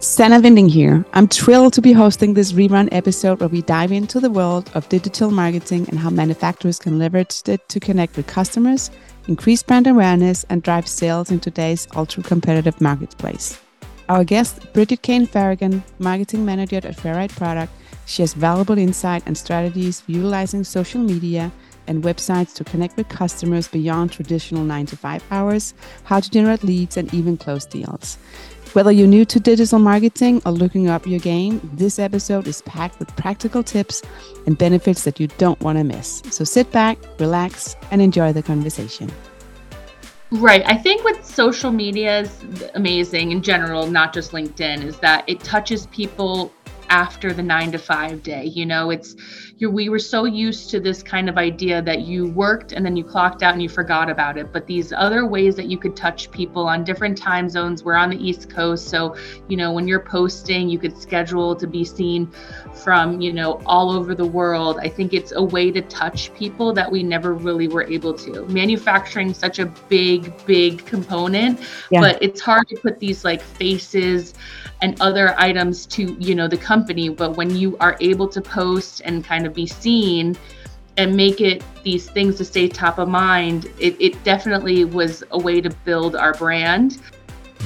Sanna Winding here. I'm thrilled to be hosting this rerun episode where we dive into the world of digital marketing and how manufacturers can leverage it to connect with customers, increase brand awareness, and drive sales in today's ultra competitive marketplace. Our guest, Bridget Kane Ferrigan, marketing manager at Fair-Rite Product, shares valuable insight and strategies utilizing social media and websites to connect with customers beyond traditional 9 to 5 hours, how to generate leads, and even close deals. Whether you're new to digital marketing or looking up your game, this episode is packed with practical tips and benefits that you don't want to miss. So sit back, relax, and enjoy the conversation. Right. I think what social media is amazing in general, not just LinkedIn, is that it touches people after the nine to five day. You know, it's you we were so used to this kind of idea that you worked and then you clocked out and you forgot about it. But these other ways that you could touch people on different time zones. We're on the East Coast, so you know when you're posting, you could schedule to be seen from you know all over the world. I think it's a way to touch people that we never really were able to. Manufacturing such a big, big component, yeah. but it's hard to put these like faces and other items to you know the company but when you are able to post and kind of be seen and make it these things to stay top of mind it, it definitely was a way to build our brand.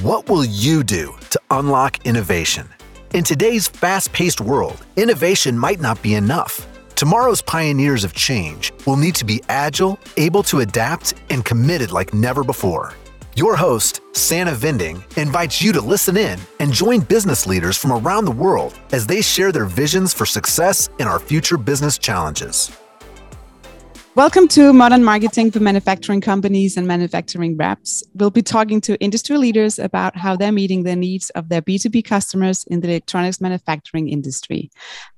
What will you do to unlock innovation? In today's fast-paced world innovation might not be enough. Tomorrow's pioneers of change will need to be agile, able to adapt, and committed like never before. Your host, Sanna Winding, invites you to listen in and join business leaders from around the world as they share their visions for success in our future business challenges. Welcome to Modern Marketing for Manufacturing Companies and Manufacturing Reps. We'll be talking to industry leaders about how they're meeting the needs of their B2B customers in the electronics manufacturing industry.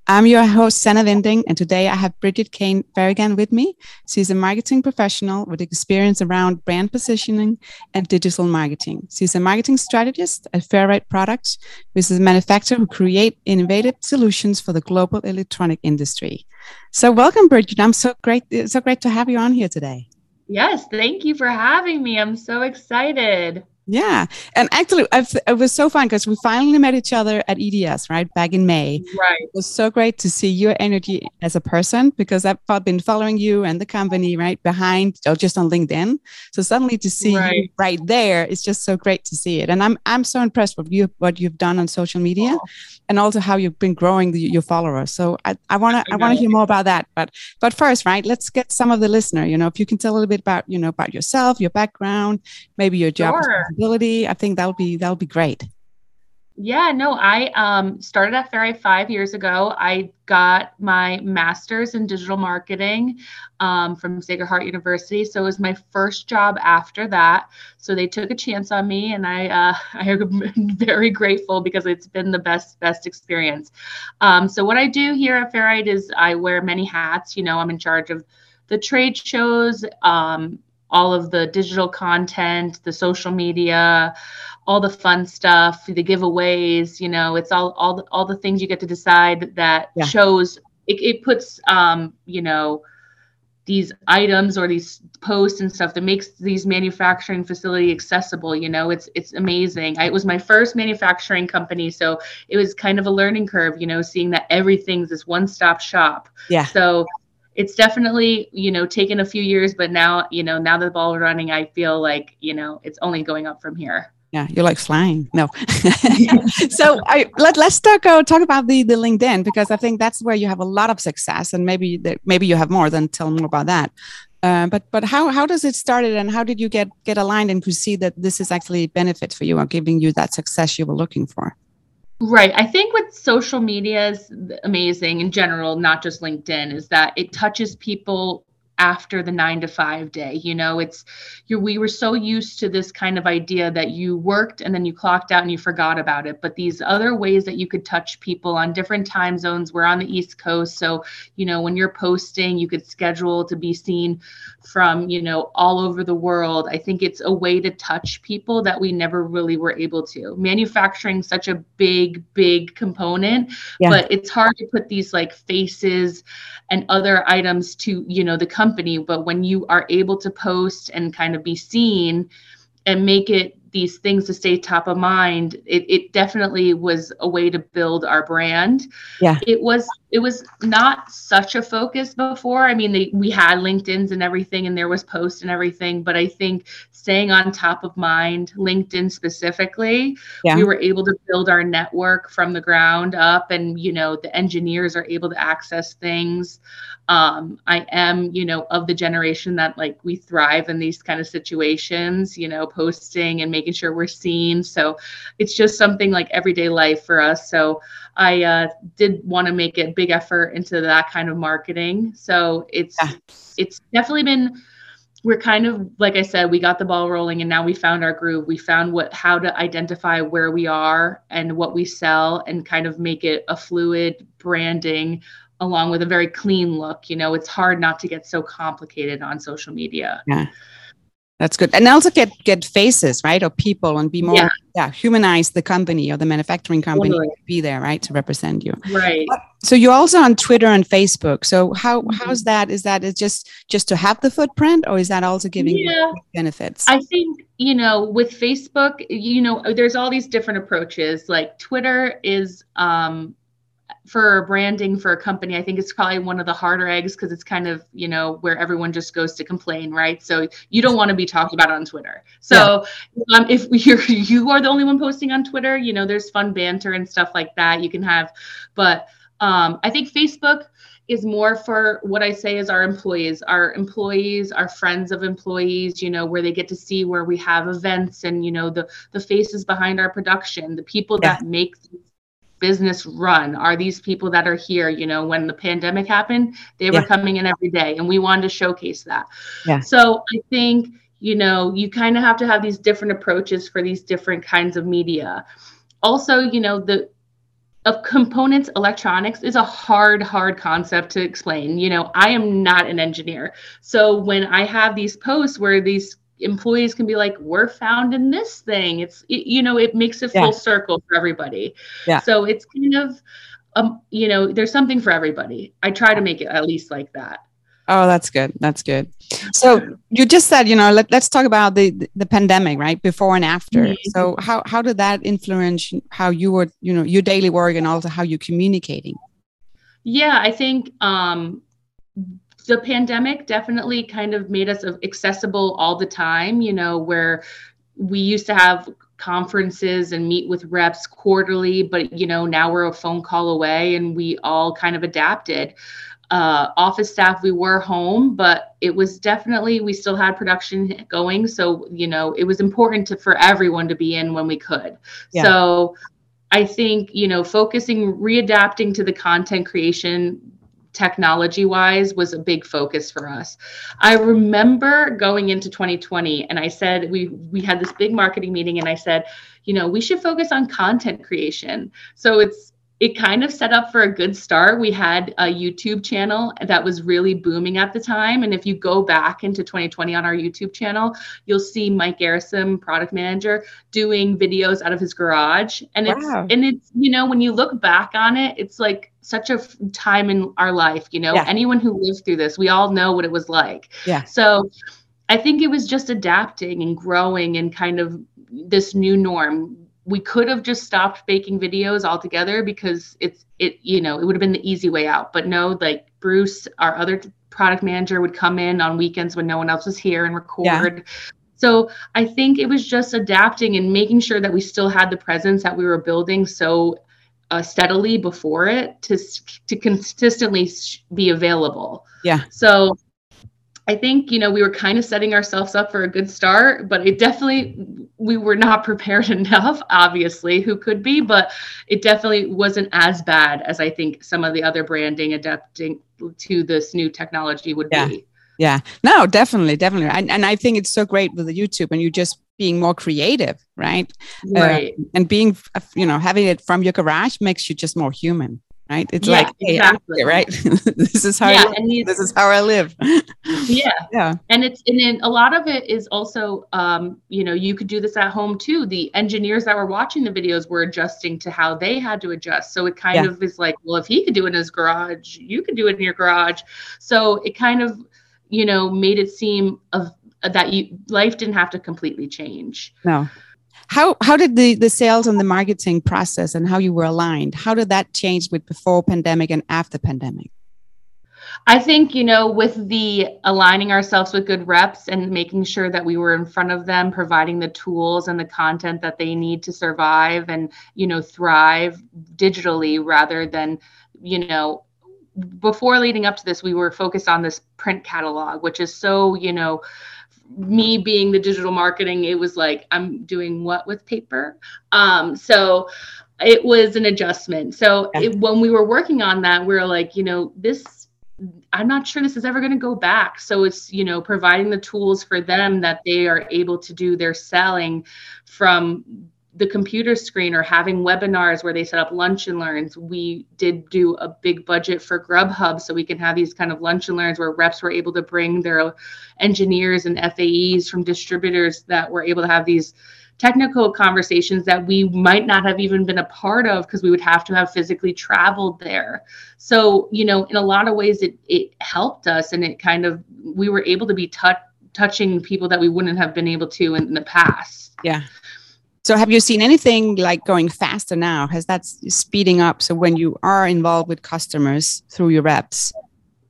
I'm your host, Sanna Winding, and today I have Bridget Kane Ferrigan with me. She's a marketing professional with experience around brand positioning and digital marketing. She's a marketing strategist at Fair-Rite Products, which is a manufacturer who create innovative solutions for the global electronic industry. So welcome, Bridget. I'm so great, so great to have you on here today. Yes, thank you for having me. I'm so excited. Yeah. And actually, I've, it was so fun because we finally met each other at EDS, right? Back in May. Right. It was so great to see your energy as a person because I've been following you and the company, right? Behind or just on LinkedIn. So suddenly to see right. you right there, it's just so great to see it. And I'm, I'm so impressed with you, what you've done on social media oh. and also how you've been growing the, your followers. So I, I want to, I want to hear more about that. But, but first, right, let's get some of the listener, you know, if you can tell a little bit about, you know, about yourself, your background, maybe your job. Sure I think that'll be that'll be great. Yeah, no, I um, started at Fair-Rite five years ago. I got my master's in digital marketing um, from Sacred Heart University. So it was my first job after that. So they took a chance on me, and I uh, I am very grateful because it's been the best best experience. Um, so what I do here at Fair-Rite is I wear many hats. You know, I'm in charge of the trade shows, um, all of the digital content, the social media, all the fun stuff, the giveaways, you know, it's all all the, all the things you get to decide that yeah. shows it, it puts um, you know, these items or these posts and stuff that makes these manufacturing facility accessible you know it's it's amazing. I, it was my first manufacturing company so it was kind of a learning curve you know seeing that everything's this one-stop shop. Yeah. So it's definitely you know taken a few years but now you know now that the ball is running i feel like you know it's only going up from here. Yeah you're like flying. No. So I, let, let's talk uh, talk about the the linkedin because i think that's where you have a lot of success and maybe that maybe you have more than tell more about that. Uh, but but how how does it started and how did you get get aligned and could see that this is actually benefit for you or giving you that success you were looking for Right. I think what social media is amazing in general, not just LinkedIn, is that it touches people after the nine to five day you know it's you we were so used to this kind of idea that you worked and then you clocked out and you forgot about it. But these other ways that you could touch people on different time zones we're on the east coast. So you know when you're posting you could schedule to be seen from you know all over the world. I think it's a way to touch people that we never really were able to. Manufacturing such a big big component yeah. but it's hard to put these like faces and other items to you know the company but when you are able to post and kind of be seen and make it these things to stay top of mind it, it definitely was a way to build our brand. Yeah. It was it was not such a focus before. I mean they, we had linkedins and everything and there was posts and everything but i think staying on top of mind linkedin specifically yeah. we were able to build our network from the ground up and you know the engineers are able to access things. Um, i am you know of the generation that like we thrive in these kind of situations you know posting and making sure we're seen so it's just something like everyday life for us so i uh, did want to make a big effort into that kind of marketing so it's yeah. it's definitely been we're kind of like I said, we got the ball rolling and now we found our groove. We found what how to identify where we are and what we sell and kind of make it a fluid branding along with a very clean look. You know, it's hard not to get so complicated on social media. Yeah. That's good. And also get get faces, right? Or people and be more yeah, yeah humanize the company or the manufacturing company totally. be there, right? To represent you. Right. So you're also on Twitter and Facebook. So how mm-hmm. how's that? Is that is just just to have the footprint or is that also giving yeah. benefits? I think, you know, with Facebook, you know, there's all these different approaches. Like Twitter is um for branding for a company, I think it's probably one of the harder eggs because it's kind of, you know, where everyone just goes to complain, right? So you don't want to be talked about on Twitter. So yeah. um, if you're you are the only one posting on Twitter, you know, there's fun banter and stuff like that you can have. But um, I think Facebook is more for what I say is our employees, our employees, our friends of employees, you know, where they get to see where we have events and, you know, the the faces behind our production, the people yeah. that make business run? Are these people that are here you know when the pandemic happened they were coming in every day and we wanted to showcase that. Yeah. so i think you know you kind of have to have these different approaches for these different kinds of media. Also you know the of components electronics is a hard hard concept to explain. You know i am not an engineer. So when i have these posts where these employees can be like we're found in this thing. It's it, you know it makes it full yeah. circle for everybody. Yeah. So it's kind of um you know there's something for everybody. I try to make it at least like that. Oh that's good. That's good. So you just said you know let, let's talk about the the pandemic right? Before and after. Mm-hmm. so how how did that influence how you were you know your daily work and also how you're communicating? Yeah i think um the pandemic definitely kind of made us accessible all the time, you know, where we used to have conferences and meet with reps quarterly, but you know, now we're a phone call away and we all kind of adapted. Uh, office staff, we were home, but it was definitely, we still had production going. So, you know, it was important to, for everyone to be in when we could. Yeah. So I think, you know, focusing, readapting to the content creation technology wise was a big focus for us. I remember going into 2020 and I said we we had this big marketing meeting and I said, you know, we should focus on content creation. So it's it kind of set up for a good start. We had a YouTube channel that was really booming at the time. And if you go back into 2020 on our YouTube channel, you'll see Mike Garrison, product manager, doing videos out of his garage. And it's and it's, you know, when you look back on it, it's like such a f- time in our life, you know, yeah. anyone who lived through this, we all know what it was like. Yeah. So I think it was just adapting and growing and kind of this new norm we could have just stopped making videos altogether because it's it you know it would have been the easy way out but no like bruce our other product manager would come in on weekends when no one else was here and record yeah. so i think it was just adapting and making sure that we still had the presence that we were building so uh, steadily before it to to consistently be available yeah so I think, you know, we were kind of setting ourselves up for a good start, but it definitely, we were not prepared enough, obviously, who could be, but it definitely wasn't as bad as I think some of the other branding adapting to this new technology would yeah. be. Yeah, no, definitely, definitely. And, and I think it's so great with the YouTube and you just being more creative, right? Right. Uh, and being, you know, having it from your garage makes you just more human right? It's yeah, like, hey, exactly. right? this is how yeah, I live. this is how I live. yeah. Yeah. And it's and then a lot of it is also um, you know, you could do this at home too. The engineers that were watching the videos were adjusting to how they had to adjust. So it kind yeah. of is like, well, if he could do it in his garage, you could do it in your garage. So it kind of, you know, made it seem of uh, that you life didn't have to completely change. No. how how did the the sales and the marketing process and how you were aligned how did that change with before pandemic and after pandemic I think, you know, with the aligning ourselves with good reps and making sure that we were in front of them, providing the tools and the content that they need to survive and, you know, thrive digitally rather than, you know, before leading up to this, we were focused on this print catalog, which is so, you know, me being the digital marketing, it was like I'm doing what with paper. Um, so it was an adjustment. So yeah. it, when we were working on that, we were like, you know, this I'm not sure this is ever going to go back. So it's, you know, providing the tools for them that they are able to do their selling from the computer screen or having webinars where they set up lunch and learns. We did do a big budget for Grubhub so we can have these kind of lunch and learns where reps were able to bring their engineers and FAEs from distributors that were able to have these technical conversations that we might not have even been a part of because we would have to have physically traveled there. So, you know, in a lot of ways it it helped us and it kind of we were able to be touch, touching people that we wouldn't have been able to in, in the past. Yeah. So have you seen anything like going faster now? Has that speeding up? So when you are involved with customers through your reps,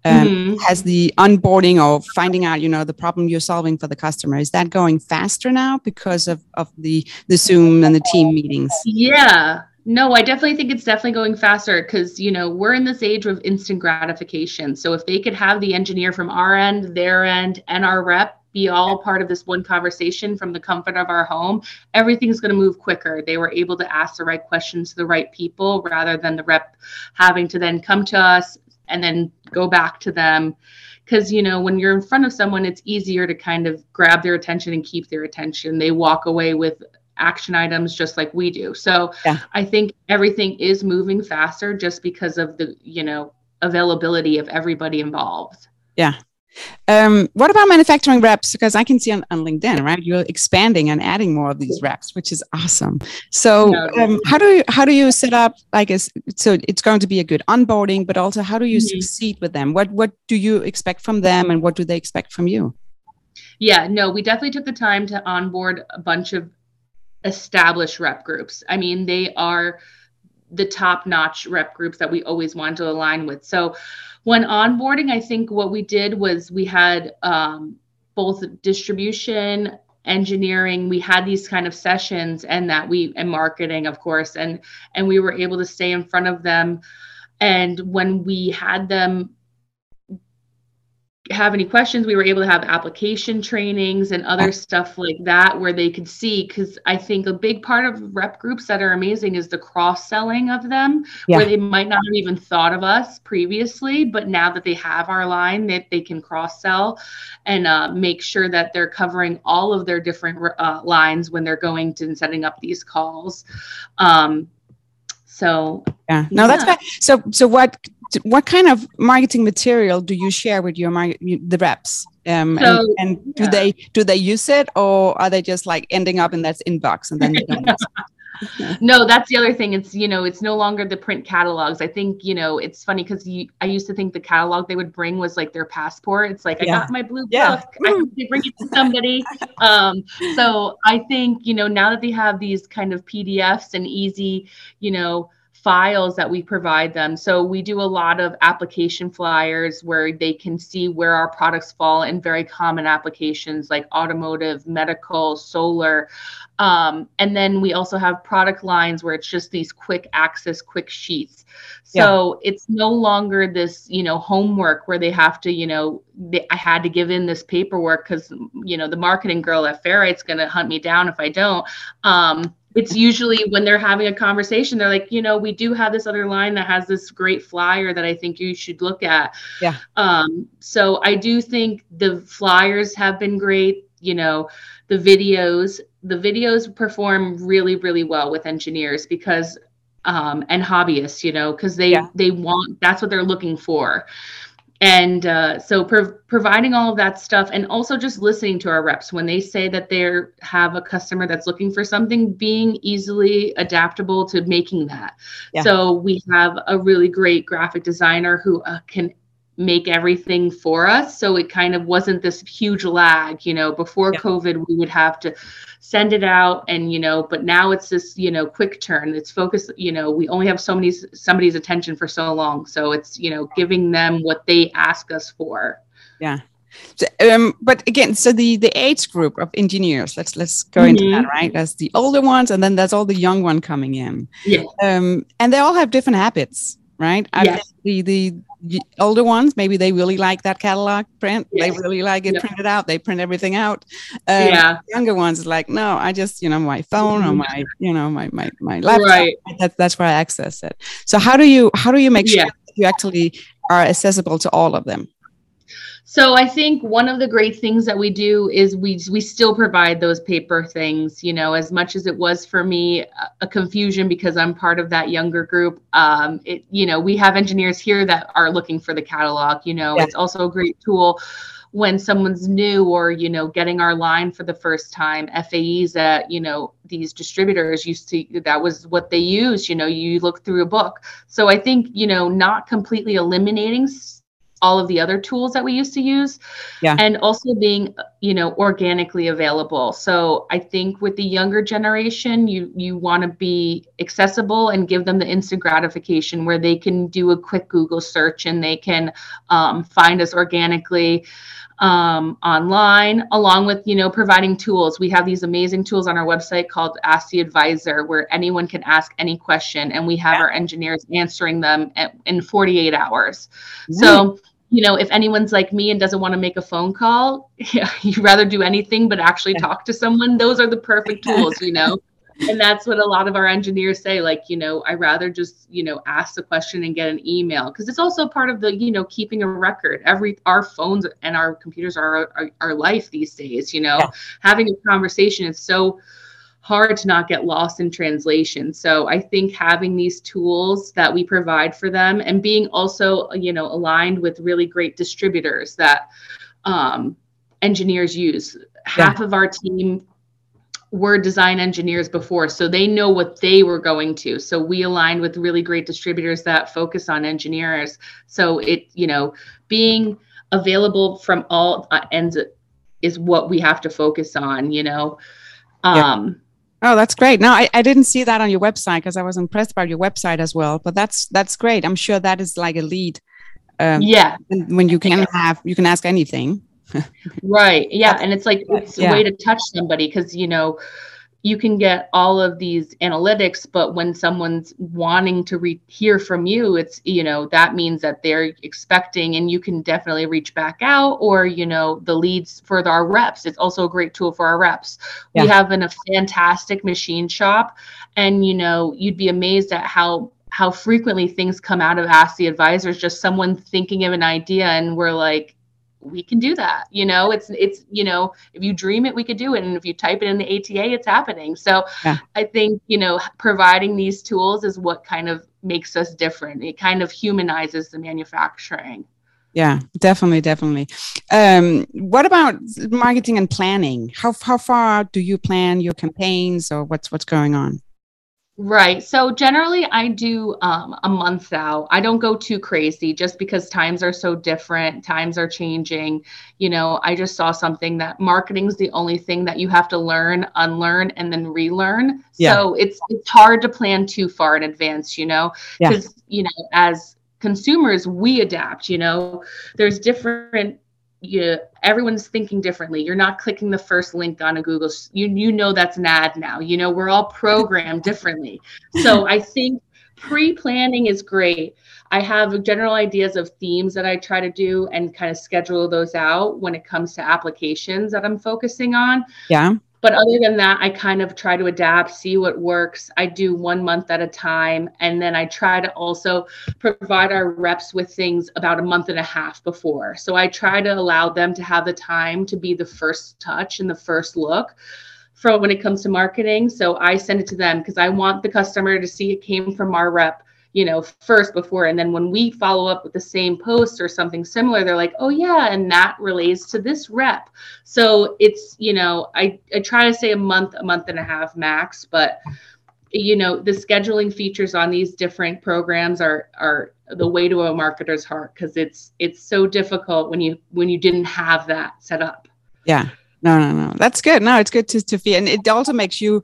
um, mm-hmm. has the onboarding or finding out you know the problem you're solving for the customer is that going faster now because of, of the the zoom and the team meetings yeah no i definitely think it's definitely going faster because you know we're in this age of instant gratification so if they could have the engineer from our end their end and our rep be all part of this one conversation from the comfort of our home, everything's going to move quicker. They were able to ask the right questions to the right people rather than the rep having to then come to us, and then go back to them. Because you know when you're in front of someone it's easier to kind of grab their attention and keep their attention. They walk away with action items just like we do. So yeah. i think everything is moving faster just because of the you know availability of everybody involved. Yeah um, what about manufacturing reps? Because I can see on, on LinkedIn, right? You're expanding and adding more of these reps, which is awesome. So, um, how do you how do you set up? I guess so. It's going to be a good onboarding, but also how do you mm-hmm. succeed with them? What what do you expect from them, and what do they expect from you? Yeah, no, we definitely took the time to onboard a bunch of established rep groups. I mean, they are the top notch rep groups that we always want to align with. So when onboarding, I think what we did was we had um, both distribution, engineering we had these kind of sessions and that we and marketing of course and and we were able to stay in front of them and when we had them have any questions, we were able to have application trainings and other stuff like that where they could see. Because I think a big part of rep groups that are amazing is the cross selling of them, yeah. where they might not have even thought of us previously, but now that they have our line, that they, they can cross sell and uh, make sure that they're covering all of their different uh, lines when they're going to and setting up these calls. Um, so yeah, no, yeah. that's good. So, so what what kind of marketing material do you share with your the reps? Um, so, and, and do they do they use it, or are they just like ending up in that inbox and then they don't no that's the other thing. It's you know it's no longer the print catalogs. I think you know it's funny because i used to think the catalog they would bring was like their passport. It's like yeah. i got my blue yeah. book. I have to bring it to somebody. Um, so i think you know now that they have these kind of pdfs and easy you know files that we provide them. So we do a lot of application flyers where they can see where our products fall in very common applications like automotive, medical, solar. Um, and then we also have product lines where it's just these quick access, quick sheets. So yeah. it's no longer this, you know, homework where they have to, you know, they, I had to give in this paperwork because, you know, the marketing girl at Fair-Rite's going to hunt me down if I don't. Um, it's usually when they're having a conversation they're like you know we do have this other line that has this great flyer that i think you should look at. Yeah. Um so i do think the flyers have been great you know the videos the videos perform really really well with engineers because um and hobbyists you know because they yeah. they want that's what they're looking for and uh, so pro- providing all of that stuff and also just listening to our reps when they say that they have a customer that's looking for something being easily adaptable to making that yeah. so we have a really great graphic designer who uh, can make everything for us so it kind of wasn't this huge lag you know before yeah. covid we would have to send it out and you know but now it's this you know quick turn. It's focused you know we only have so many somebody's attention for so long. So it's you know giving them what they ask us for. Yeah. So, um, but again so the the age group of engineers let's let's go mm-hmm. into that mm-hmm. right? That's the older ones and then there's all the young one coming in. Yeah. Um and they all have different habits right yes. the the older ones maybe they really like that catalog print yes. they really like it yep. printed out they print everything out um, yeah younger ones like no i just you know my phone mm-hmm. or my you know my my, my laptop right. that, that's where i access it so how do you how do you make sure yeah. you actually are accessible to all of them so I think one of the great things that we do is we we still provide those paper things. You know, as much as it was for me a confusion because I'm part of that younger group. Um, it you know we have engineers here that are looking for the catalog. You know, yeah. it's also a great tool when someone's new or you know getting our line for the first time FAEs that you know these distributors used to that was what they used you know you look through a book so i think you know not completely eliminating all of the other tools that we used to use yeah. and also being you know organically available. So i think with the younger generation you you want to be accessible and give them the instant gratification where they can do a quick google search and they can um, find us organically um, online along with you know providing tools. We have these amazing tools on our website called ask the advisor where anyone can ask any question and we have yeah. our engineers answering them at, in 48 hours. So you know if anyone's like me and doesn't want to make a phone call yeah, you'd rather do anything but actually yeah. talk to someone. Those are the perfect tools you know? And that's what a lot of our engineers say like you know i rather just you know ask the question and get an email. Because it's also part of the you know keeping a record. Every our phones and our computers are our, our life these days you know? Yeah. having a conversation is so hard to not get lost in translation so i think having these tools that we provide for them and being also you know aligned with really great distributors that um, engineers use half yeah. of our team were design engineers before, so they know what they were going to. So we aligned with really great distributors that focus on engineers. So it, you know, being available from all uh, ends is what we have to focus on, you know. Um, yeah. Oh, that's great. No, I, I didn't see that on your website because I was impressed by your website as well. But that's that's great. I'm sure that is like a lead. Um, yeah. When you can have you can ask anything right. Yeah. And it's like it's yeah. a way to touch somebody because, you know, you can get all of these analytics, but when someone's wanting to re- hear from you, it's, you know, that means that they're expecting and you can definitely reach back out or, you know, the leads for our reps. It's also a great tool for our reps. Yeah. We have an, a fantastic machine shop and, you know, you'd be amazed at how how frequently things come out of ask the advisors just someone thinking of an idea and we're like we can do that you know? It's it's you know if you dream it we could do it. And if you type it in the ata it's happening. So yeah. i think you know providing these tools is what kind of makes us different. It kind of humanizes the manufacturing. Yeah definitely definitely. Um, what about marketing and planning? How, how far do you plan your campaigns or what's what's going on Right. So generally, I do um, a month out. I don't go too crazy just because times are so different. Times are changing. You know, I just saw something that marketing is the only thing that you have to learn, unlearn, and then relearn. Yeah. So it's it's hard to plan too far in advance. You know, because yeah. you know as consumers we adapt. You know, there's different you everyone's thinking differently. You're not clicking the first link on a google you you know that's an ad now. You know we're all programmed differently. So i think pre-planning is great. I have general ideas of themes that i try to do and kind of schedule those out when it comes to applications that i'm focusing on. Yeah but other than that i kind of try to adapt see what works. I do one month at a time and then i try to also provide our reps with things about a month and a half before. So i try to allow them to have the time to be the first touch and the first look for when it comes to marketing. So i send it to them because i want the customer to see it came from our rep you know, first before. And then when we follow up with the same post or something similar, they're like, oh, yeah, and that relates to this rep. So it's, you know, I, I try to say a month, a month and a half max, but you know the scheduling features on these different programs are are the way to a marketer's heart because it's it's so difficult when you when you didn't have that set up yeah No, no, no. That's good. No, it's good to, to feel. And it also makes you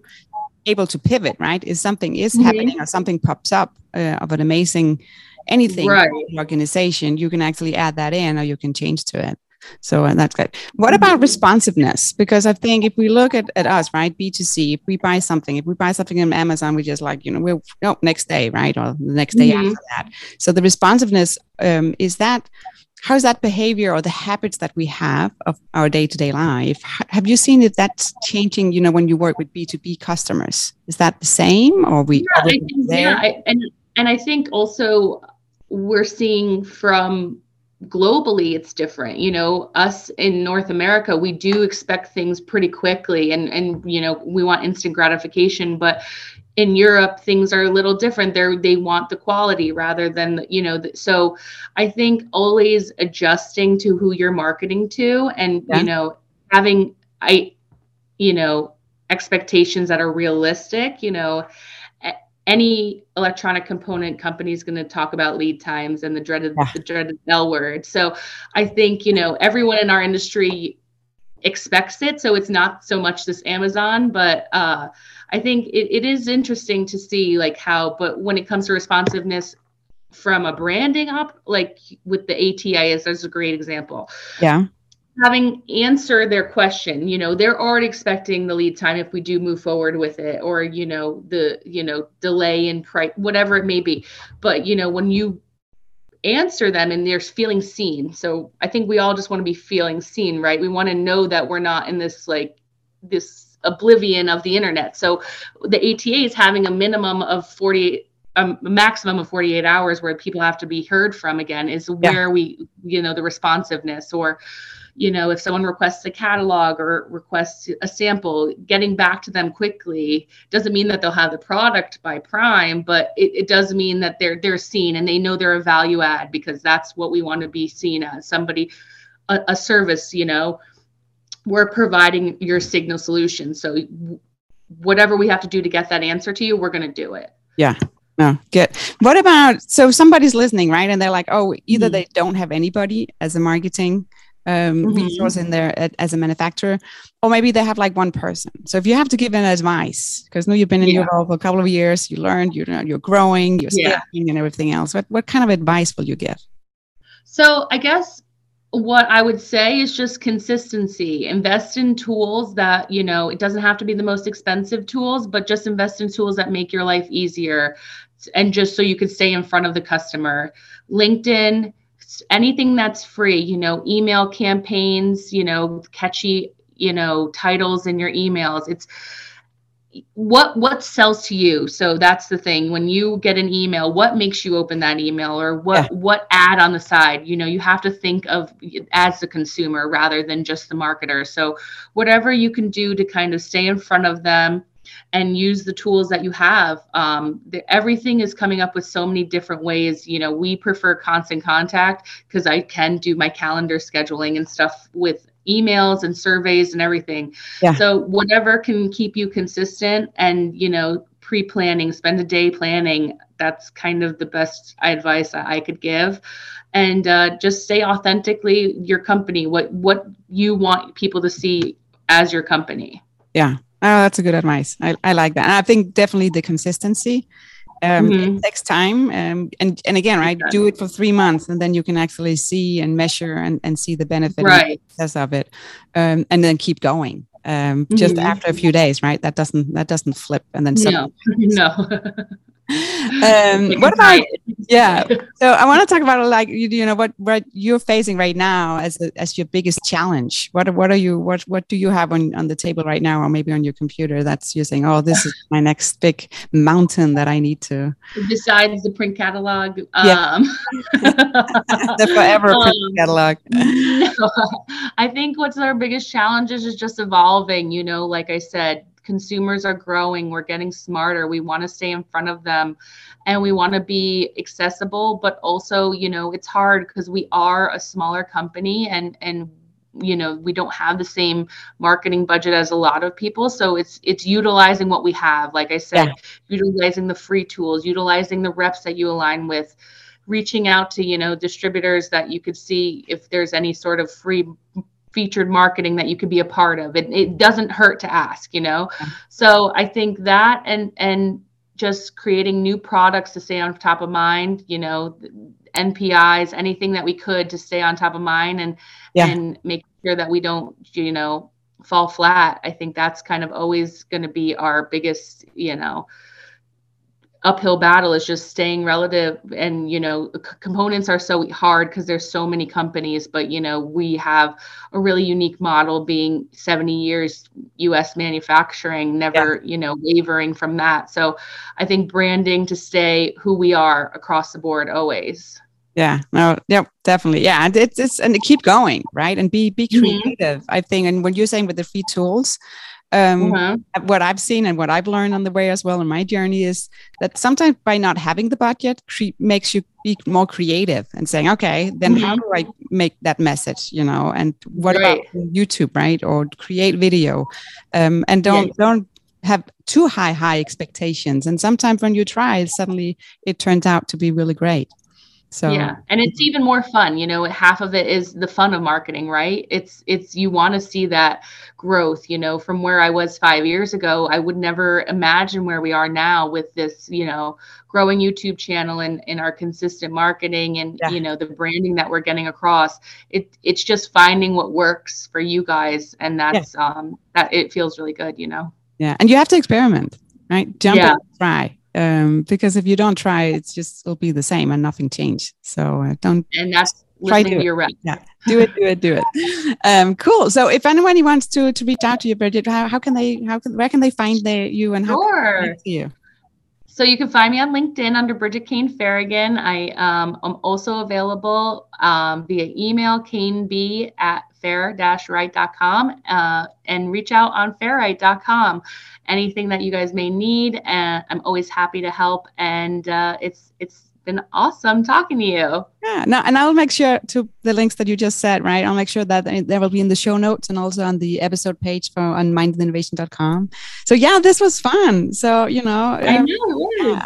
able to pivot, right? If something is mm-hmm. happening or something pops up uh, of an amazing anything right. organization, you can actually add that in or you can change to it. So uh, that's good. What about mm-hmm. responsiveness? Because I think if we look at, at us, right, B2C, if we buy something, if we buy something on Amazon, we just like, you know, we'll, no, next day, right? Or the next day mm-hmm. after that. So the responsiveness um, is that, how's that behavior or the habits that we have of our day-to-day life have you seen if that's changing you know when you work with b2b customers? Is that the same or we, yeah, we I think, yeah I, and and i think also we're seeing from globally it's different you know us in north america we do expect things pretty quickly and and you know we want instant gratification but in europe things are a little different they they want the quality rather than you know the, so i think always adjusting to who you're marketing to and yeah. you know having i you know expectations that are realistic you know any electronic component company is going to talk about lead times and the dreaded yeah. the dreaded L word. So I think you know everyone in our industry expects it. So it's not so much this Amazon, but uh, I think it, it is interesting to see like how. But when it comes to responsiveness from a branding up, like with the ATIs, there's a great example. Yeah having answer their question you know they're already expecting the lead time if we do move forward with it or you know the you know delay in price whatever it may be but you know when you answer them and they're feeling seen. So i think we all just want to be feeling seen right? We want to know that we're not in this like this oblivion of the internet. So the ata is having a minimum of 40 um, a maximum of 48 hours where people have to be heard from again is where yeah. we you know the responsiveness or you know if someone requests a catalog or requests a sample getting back to them quickly doesn't mean that they'll have the product by prime but it, it does mean that they're they're seen and they know they're a value add because that's what we want to be seen as somebody a, a service you know we're providing your signal solution so whatever we have to do to get that answer to you we're going to do it yeah no, good. What about so somebody's listening, right? And they're like, oh, either mm-hmm. they don't have anybody as a marketing um, mm-hmm. resource in there as a manufacturer, or maybe they have like one person. So if you have to give an advice, because now you've been in yeah. your role for a couple of years, you learned, you know, you're growing, you're scaling, yeah. and everything else. What what kind of advice will you give? So I guess what I would say is just consistency. Invest in tools that, you know, it doesn't have to be the most expensive tools, but just invest in tools that make your life easier and just so you could stay in front of the customer. LinkedIn anything that's free, you know, email campaigns, you know, catchy, you know, titles in your emails. It's what what sells to you so that's the thing when you get an email what makes you open that email or what yeah. what ad on the side you know you have to think of as the consumer rather than just the marketer so whatever you can do to kind of stay in front of them and use the tools that you have. Um, the, everything is coming up with so many different ways. You know, we prefer constant contact because I can do my calendar scheduling and stuff with emails and surveys and everything. Yeah. So whatever can keep you consistent and you know pre-planning, spend a day planning. That's kind of the best advice I could give. And uh, just stay authentically your company, what what you want people to see as your company. Yeah, Oh, that's a good advice. I, I like that. And I think definitely the consistency. Um, mm-hmm. It takes time, um, and and again, right? Do it for three months, and then you can actually see and measure and, and see the benefit right. of it, um, and then keep going. Um, mm-hmm. Just after a few days, right? That doesn't that doesn't flip, and then no, no. um, what about yeah? So I want to talk about like you, you know what what you're facing right now as a, as your biggest challenge. What what are you what what do you have on on the table right now, or maybe on your computer that's you're saying, oh, this is my next big mountain that I need to. Besides the print catalog, yeah. um, the forever print um, catalog. No, I think what's our biggest challenge is just evolving. You know, like I said, consumers are growing we're getting smarter we want to stay in front of them and we want to be accessible but also you know it's hard because we are a smaller company and and you know we don't have the same marketing budget as a lot of people so it's it's utilizing what we have like i said yeah. utilizing the free tools utilizing the reps that you align with reaching out to you know distributors that you could see if there's any sort of free featured marketing that you could be a part of. It, it doesn't hurt to ask, you know? So I think that and, and just creating new products to stay on top of mind, you know, NPIs, anything that we could to stay on top of mind and, yeah. and make sure that we don't, you know, fall flat. I think that's kind of always going to be our biggest, you know, uphill battle is just staying relative and you know components are so hard because there's so many companies but you know we have a really unique model being 70 years us manufacturing never yeah. you know wavering from that so i think branding to stay who we are across the board always yeah no yeah definitely yeah and it's, it's and keep going right and be be mm-hmm. creative mm-hmm. i think and when you're saying with the free tools um, mm-hmm. what I've seen and what I've learned on the way as well in my journey is that sometimes by not having the budget cre- makes you be more creative and saying, okay, then mm-hmm. how do I make that message, you know? And what right. about YouTube, right? Or create video, um, and don't don't have too high high expectations. And sometimes when you try, suddenly it turns out to be really great. So yeah, and it's even more fun. You know, half of it is the fun of marketing, right? It's it's you want to see that growth. You know, from where I was five years ago, I would never imagine where we are now with this. You know, growing YouTube channel and in our consistent marketing and yeah. you know the branding that we're getting across. It it's just finding what works for you guys, and that's yeah. um that it feels really good. You know. Yeah, and you have to experiment, right? Jump yeah. try um, because if you don't try, it's just it'll be the same and nothing changed. So uh, don't. And that's try to your rep. Yeah, do it, do it, do it. Um, cool. So if anyone wants to to reach out to you, Bridget, how, how can they how can where can they find the, you and how sure. can they you? So you can find me on LinkedIn under Bridget Kane Ferrigan. I um, am also available um, via email, kaneb at fair-rite.com uh, and reach out on fair-rite.com. Anything that you guys may need, and I'm always happy to help. And uh, it's it's been awesome talking to you. Yeah, no, and I'll make sure to the links that you just said, right? I'll make sure that there will be in the show notes and also on the episode page for on mindinnovation.com. So yeah, this was fun. So you know, I um, know. Yeah,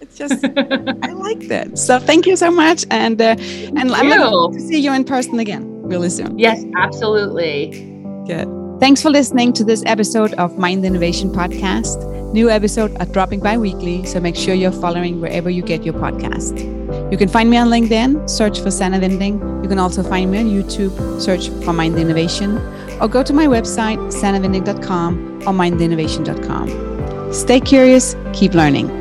it's just I like that. So thank you so much, and uh, and I'm looking to see you in person again really soon. Yes, absolutely. Good. Thanks for listening to this episode of Mind Innovation Podcast. New episodes are dropping bi-weekly, so make sure you're following wherever you get your podcast. You can find me on LinkedIn, search for Sanna Winding. You can also find me on YouTube, search for Mind Innovation, or go to my website, sannawinding.com or mindinnovation.com. Stay curious, keep learning.